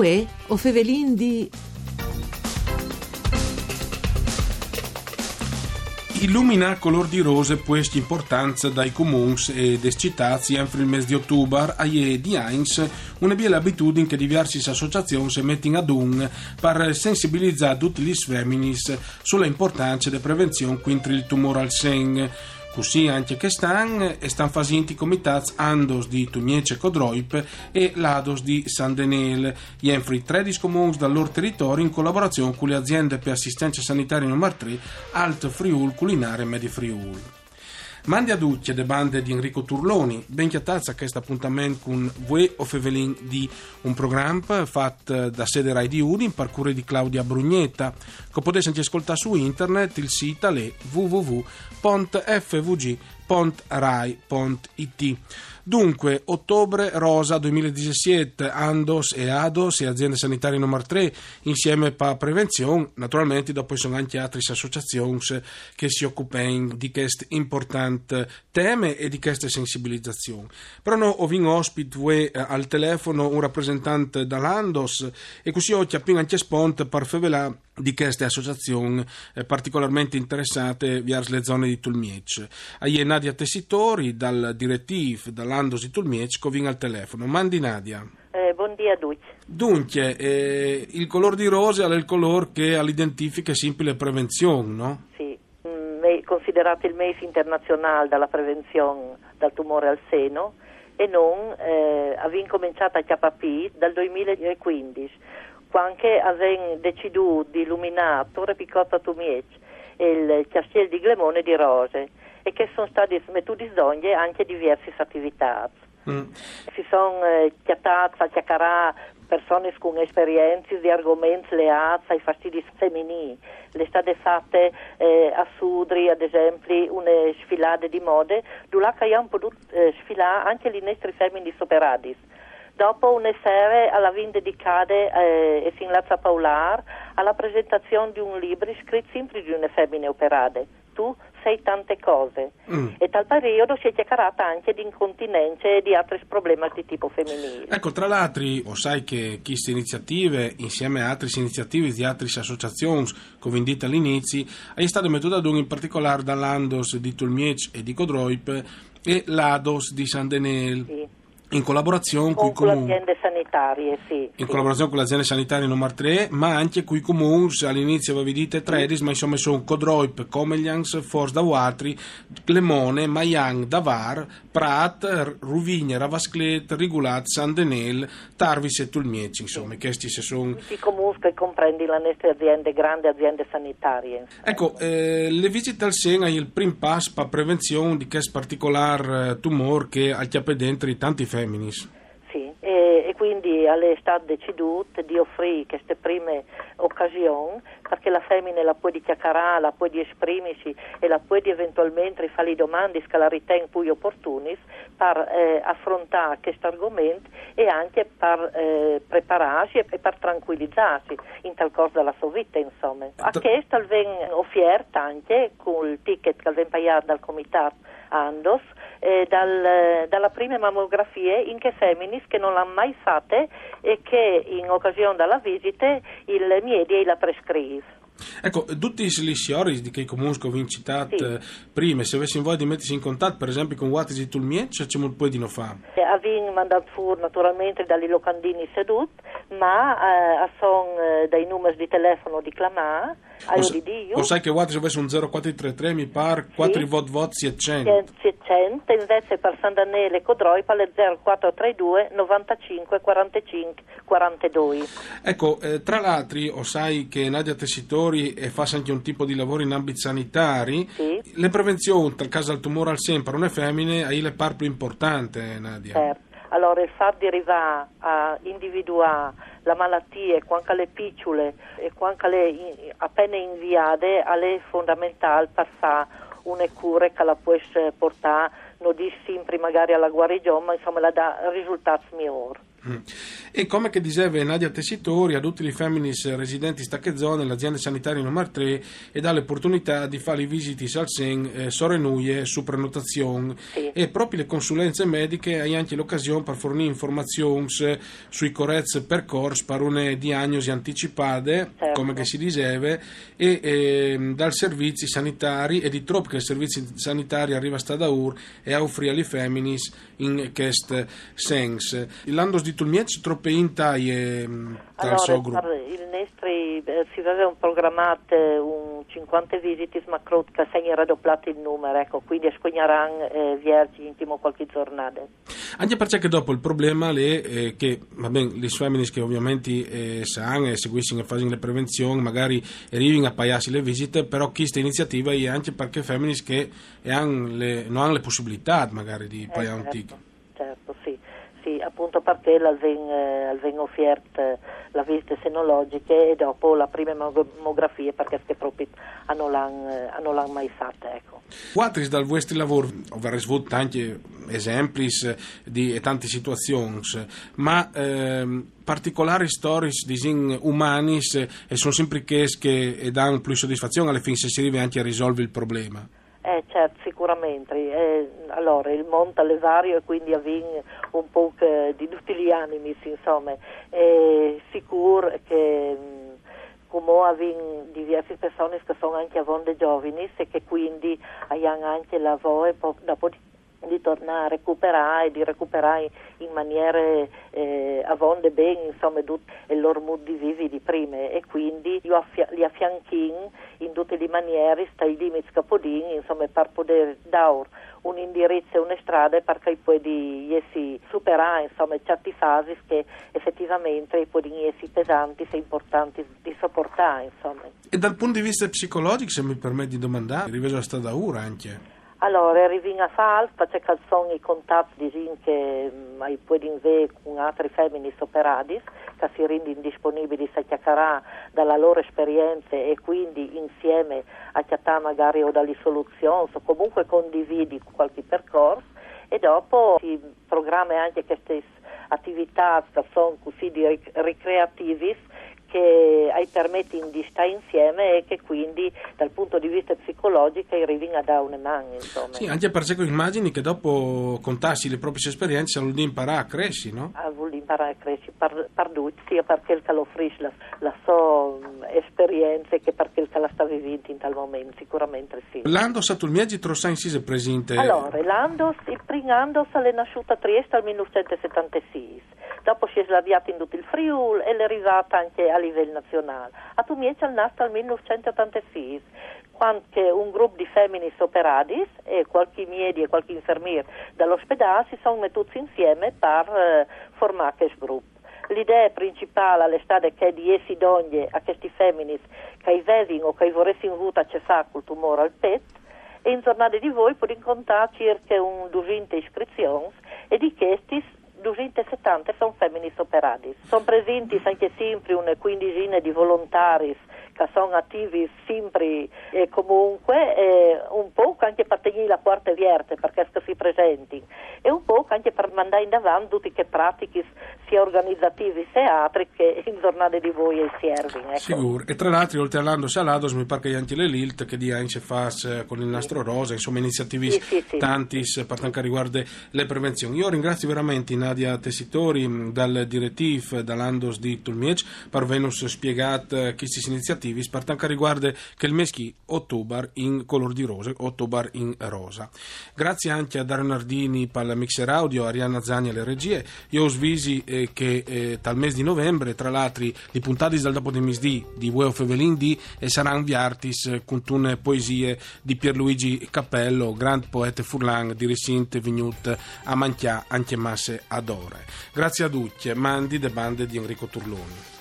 Vue o Fevelin di... Illumina color di rose questa importanza dai comuns e des città entro il mese di ottobre. A di Heinz una bella abitudine che diverse associazioni si mettono ad un per sensibilizzare tutti gli femmini sulla importanza della prevenzione contro il tumore al seno Così anche che stan stan facendo comitati Andos di Tumiece Codroip e l'Ados di San Denel, jenfri 13 comuni dal loro territorio in collaborazione con le aziende per assistenza sanitaria numero 3 Alt Friul Culinare Medi Friul. Mandi a tutti le bande di Enrico Turloni, ben chiatazza questo appuntamento con Vue o Fevelin di un programma fatto da sede Rai di Udi in parcure di Claudia Brugnetta, che potete ascoltare su internet, il sito è www.fvg.rai.it. Dunque, ottobre rosa 2017, Andos e Ados e aziende sanitarie numero 3 insieme per prevenzione, naturalmente dopo ci sono anche altre associazioni che si occupano di queste importanti teme e di queste sensibilizzazioni. Però noi abbiamo ospite eh, al telefono un rappresentante dall'Andos e così ho appena anche spunto per favelare di queste associazioni eh, particolarmente interessate verso le zone di Tulmiec. A Nadia Tessitori, dal direttiv dall'Andos di Tulmiec, covin al telefono. Mandi Nadia. Eh, buongiorno a tutti. Dunque, eh, il colore di rosa è il colore che all'identifica simile prevenzione, no? Sì, mm, considerato il mese internazionale della prevenzione del tumore al seno e non eh, abbiamo cominciato a CHP dal 2015 quando abbiamo deciso di illuminare Torre Picotta Tumiec e il Castiel di Glemone di Rose e che sono state d'ogni anche diverse attività. Mm. Si sono eh, chiattate a chiacchierare persone con esperienze di argomenti legati ai fastidi femminili. Le state fatte eh, a Sudri, ad esempio, una sfilate di mode, dove abbiamo potuto eh, sfilare anche le nostre femmine superadis dopo una serie alla vin dedicate eh, e sin Lazza Paular alla presentazione di un libro scritto sempre di una femmine operate. Tu sei tante cose. Mm. E tal periodo si è chiacchierata anche di incontinenze e di altri problemi di tipo femminile. Ecco, tra l'altro, o sai che queste iniziative, insieme a altre iniziative di altre associazioni, come indite all'inizio, è stata mettuta ad un in particolare dall'Andos di Tulmiec e di Codroip e l'Ados di San Denel. Sì in collaborazione con, con le aziende sanitarie, sì. In sì. collaborazione con le aziende sanitarie numero 3, ma anche con i comuni, all'inizio avevi dite Tredis, sì. ma insomma sono Codroip, Comelians, Force da Watri, Clemone, Mayang, Davar, Prat, Ruvigna, Ravasclet, Rigulat, San Denel, Tarvis e Tulmieci, insomma, questi se sono... Tutti i comuni che comprendi le nostre aziende, grandi aziende sanitarie. Ecco, eh, le visite al Sena è il primo passo per prevenzione di questo particolare eh, tumore che ha dentro tanti femmini feminis. Sì, e, e quindi alle state deciduto di offrire queste prime occasioni perché la femmina la può chiacchierare, la può esprimersi e la può eventualmente fare domande che la ritenga più opportune per eh, affrontare questo argomento e anche per eh, prepararsi e, per tranquillizzarsi in tal cosa della sua vita insomma. A questo viene offerta anche con il ticket che viene pagato dal comitato Andos eh, dal, dalla prima mammografia in che femmini che non l'hanno mai fatte e che in occasione della visita il media la prescrive. Ecco, tutti gli signori che conosco vi citato sì. prima, se avessimo voglia di mettersi in contatto per esempio con Wattisi Tulmiec, c'è un po' di non fa? Eh, Abbiamo mandato fuori naturalmente dagli locandini seduti, ma eh, sono eh, dai numeri di telefono di Clamà, o, sa- o sai che Wattisi avesse un 0433 mi pare, 4 sì. vot vot si è 100. Si 100, invece per San Daniele e Codroipa le 0432 95 45 42. Ecco, eh, tra l'altro, o sai che Nadia Tessitori e fa anche un tipo di lavoro in ambiti sanitari, sì. le prevenzioni, tra il caso del tumore al seno per una femmine, è il par più importante, Nadia. Certo. Allora, il fatto di arrivare a individuare la malattia, quanto le piccole e quanto le appena inviate, è fondamentale per fare una cura che la può portare, non dico sempre magari alla guarigione, ma insomma la dà risultati migliori. Mm. E come che diceva Nadia Tessitori, a tutti i femminis residenti in stacche zone, l'azienda sanitaria numero 3 e dà l'opportunità di fare visite al Sen, eh, sorenuie su prenotazione sì. e proprio le consulenze mediche hai anche l'occasione per fornire informazioni sui corretti percorsi per una diagnosi anticipate, certo. come che si diceva, e eh, dal servizi sanitari e di troppo che il servizio sanitario arriva a Stadaur e a offrire alle femminis in questo senso. L'anno di Tulmiec troppe intai e allora, il nostri eh, si avevano programmate un 50 visite ma credo che se era doppiato il numero ecco quindi scognaranno eh, viergi intimo qualche giornata. Anche perché dopo il problema è eh, che vabbè, le femmine che ovviamente eh, sanno e seguiscono e fanno le prevenzioni magari arrivano a pagare le visite però questa iniziativa è anche perché femmine che hanno le, non hanno le possibilità magari di pagare un ticket certo. sì appunto perché l'alven, eh, offerta la visita senologica e dopo la prima mamografia perché proprio non l'hanno, l'hanno mai fatta. Ecco. Quattro dal vostro lavoro, avrei avuto anche esempi di tante situazioni, ma ehm, particolari storie di umani sono sempre che, che danno più soddisfazione alla fine se si arriva anche a risolvere il problema. Sicuramente. Eh, allora, il monte è vario e quindi avviene un po' di tutti gli animi, insomma. È sicuro che come avviene diverse persone che sono anche a vonde giovani e che quindi hanno anche la voce dopo di tornare a recuperare di recuperare in maniere eh, avonde bene insomma tut, il loro mood di vivi di prima e quindi io affia, li affianchino in tutte le maniere stai limiti capodini insomma per poter dare un indirizzo e una strada perché poi di essi superare insomma certe fasi che effettivamente poi di essi pesanti e importanti di sopportare insomma. E dal punto di vista psicologico se mi permetti di domandare, riveso a strada ora anche allora, arriviamo a Fals, perché sono i contatti di gente che mai può vedere con altre femmine operati, che si rendono disponibili a chiacchierare dalla loro esperienza e quindi insieme a chiacchierare magari o dalle soluzioni o comunque condividi qualche percorso. E dopo si programma anche queste attività che sono così ricreativi che ai permettono di stare insieme e che quindi dal punto di vista psicologico arrivino a dare una mano. Insomma. Sì, anche perché immagini che dopo contassi le proprie esperienze vuol imparare a crescere, no? Ah, vuol imparare a crescere, per sia perché il offrisce la, la sua mm, esperienza che perché il la sta vivendo in tal momento, sicuramente sì. L'Andos a Tulmiaggi Trossa incise presente? Allora, l'Andos, il primo Andos è nasciuto a Trieste nel 1976 dopo si è slavviata in tutto il Friul e è arrivata anche a livello nazionale. A Tumiece è nata nel 1986, quando un gruppo di femmine operadis e qualche miedi e qualche infermiere dall'ospedale si sono mettuti insieme per eh, formare questo gruppo. L'idea principale è stata che di essi donne a questi femmini che vedono o che vorressero avuto accesso col tumore al petto e in giornata di voi potete contare circa un 200 iscrizioni e di questi 270 sono femmine operati. Sono presenti anche sempre una quindicina di volontari che sono attivi sempre e comunque, e un po' anche per tenere la porta aperta perché si presenti e un po' anche per mandare in avanti tutte le pratiche sia organizzativi sia altri che in giornate di voi e servi. Ecco. Sicuro. E tra l'altro, oltre all'anno salados, mi pare che anche le LILT che di anche fa con il nastro rosa, insomma, iniziativi sì, sì, sì. tantis per quanto riguarda le prevenzioni. Io ringrazio veramente Nadia Tessitori dal direttiv dall'Andos di Tulmiec per averci spiegato queste iniziative per quanto riguarda che il meschi ottobre in color di rosa, ottobre in rosa. Grazie anche a Dario Nardini per la mixer audio, Arianna Zani alle regie. Io svisi eh, che eh, dal mese di novembre, tra l'altro, i puntati dal dopo di misdì di Ueo Fevelin di e saranno viartis eh, con tune poesie di Pierluigi Cappello, grande poeta furlan di Ricinte Vignut a Manchià, anche masse adore. Grazie a tutti, mandi de bande di Enrico Turloni.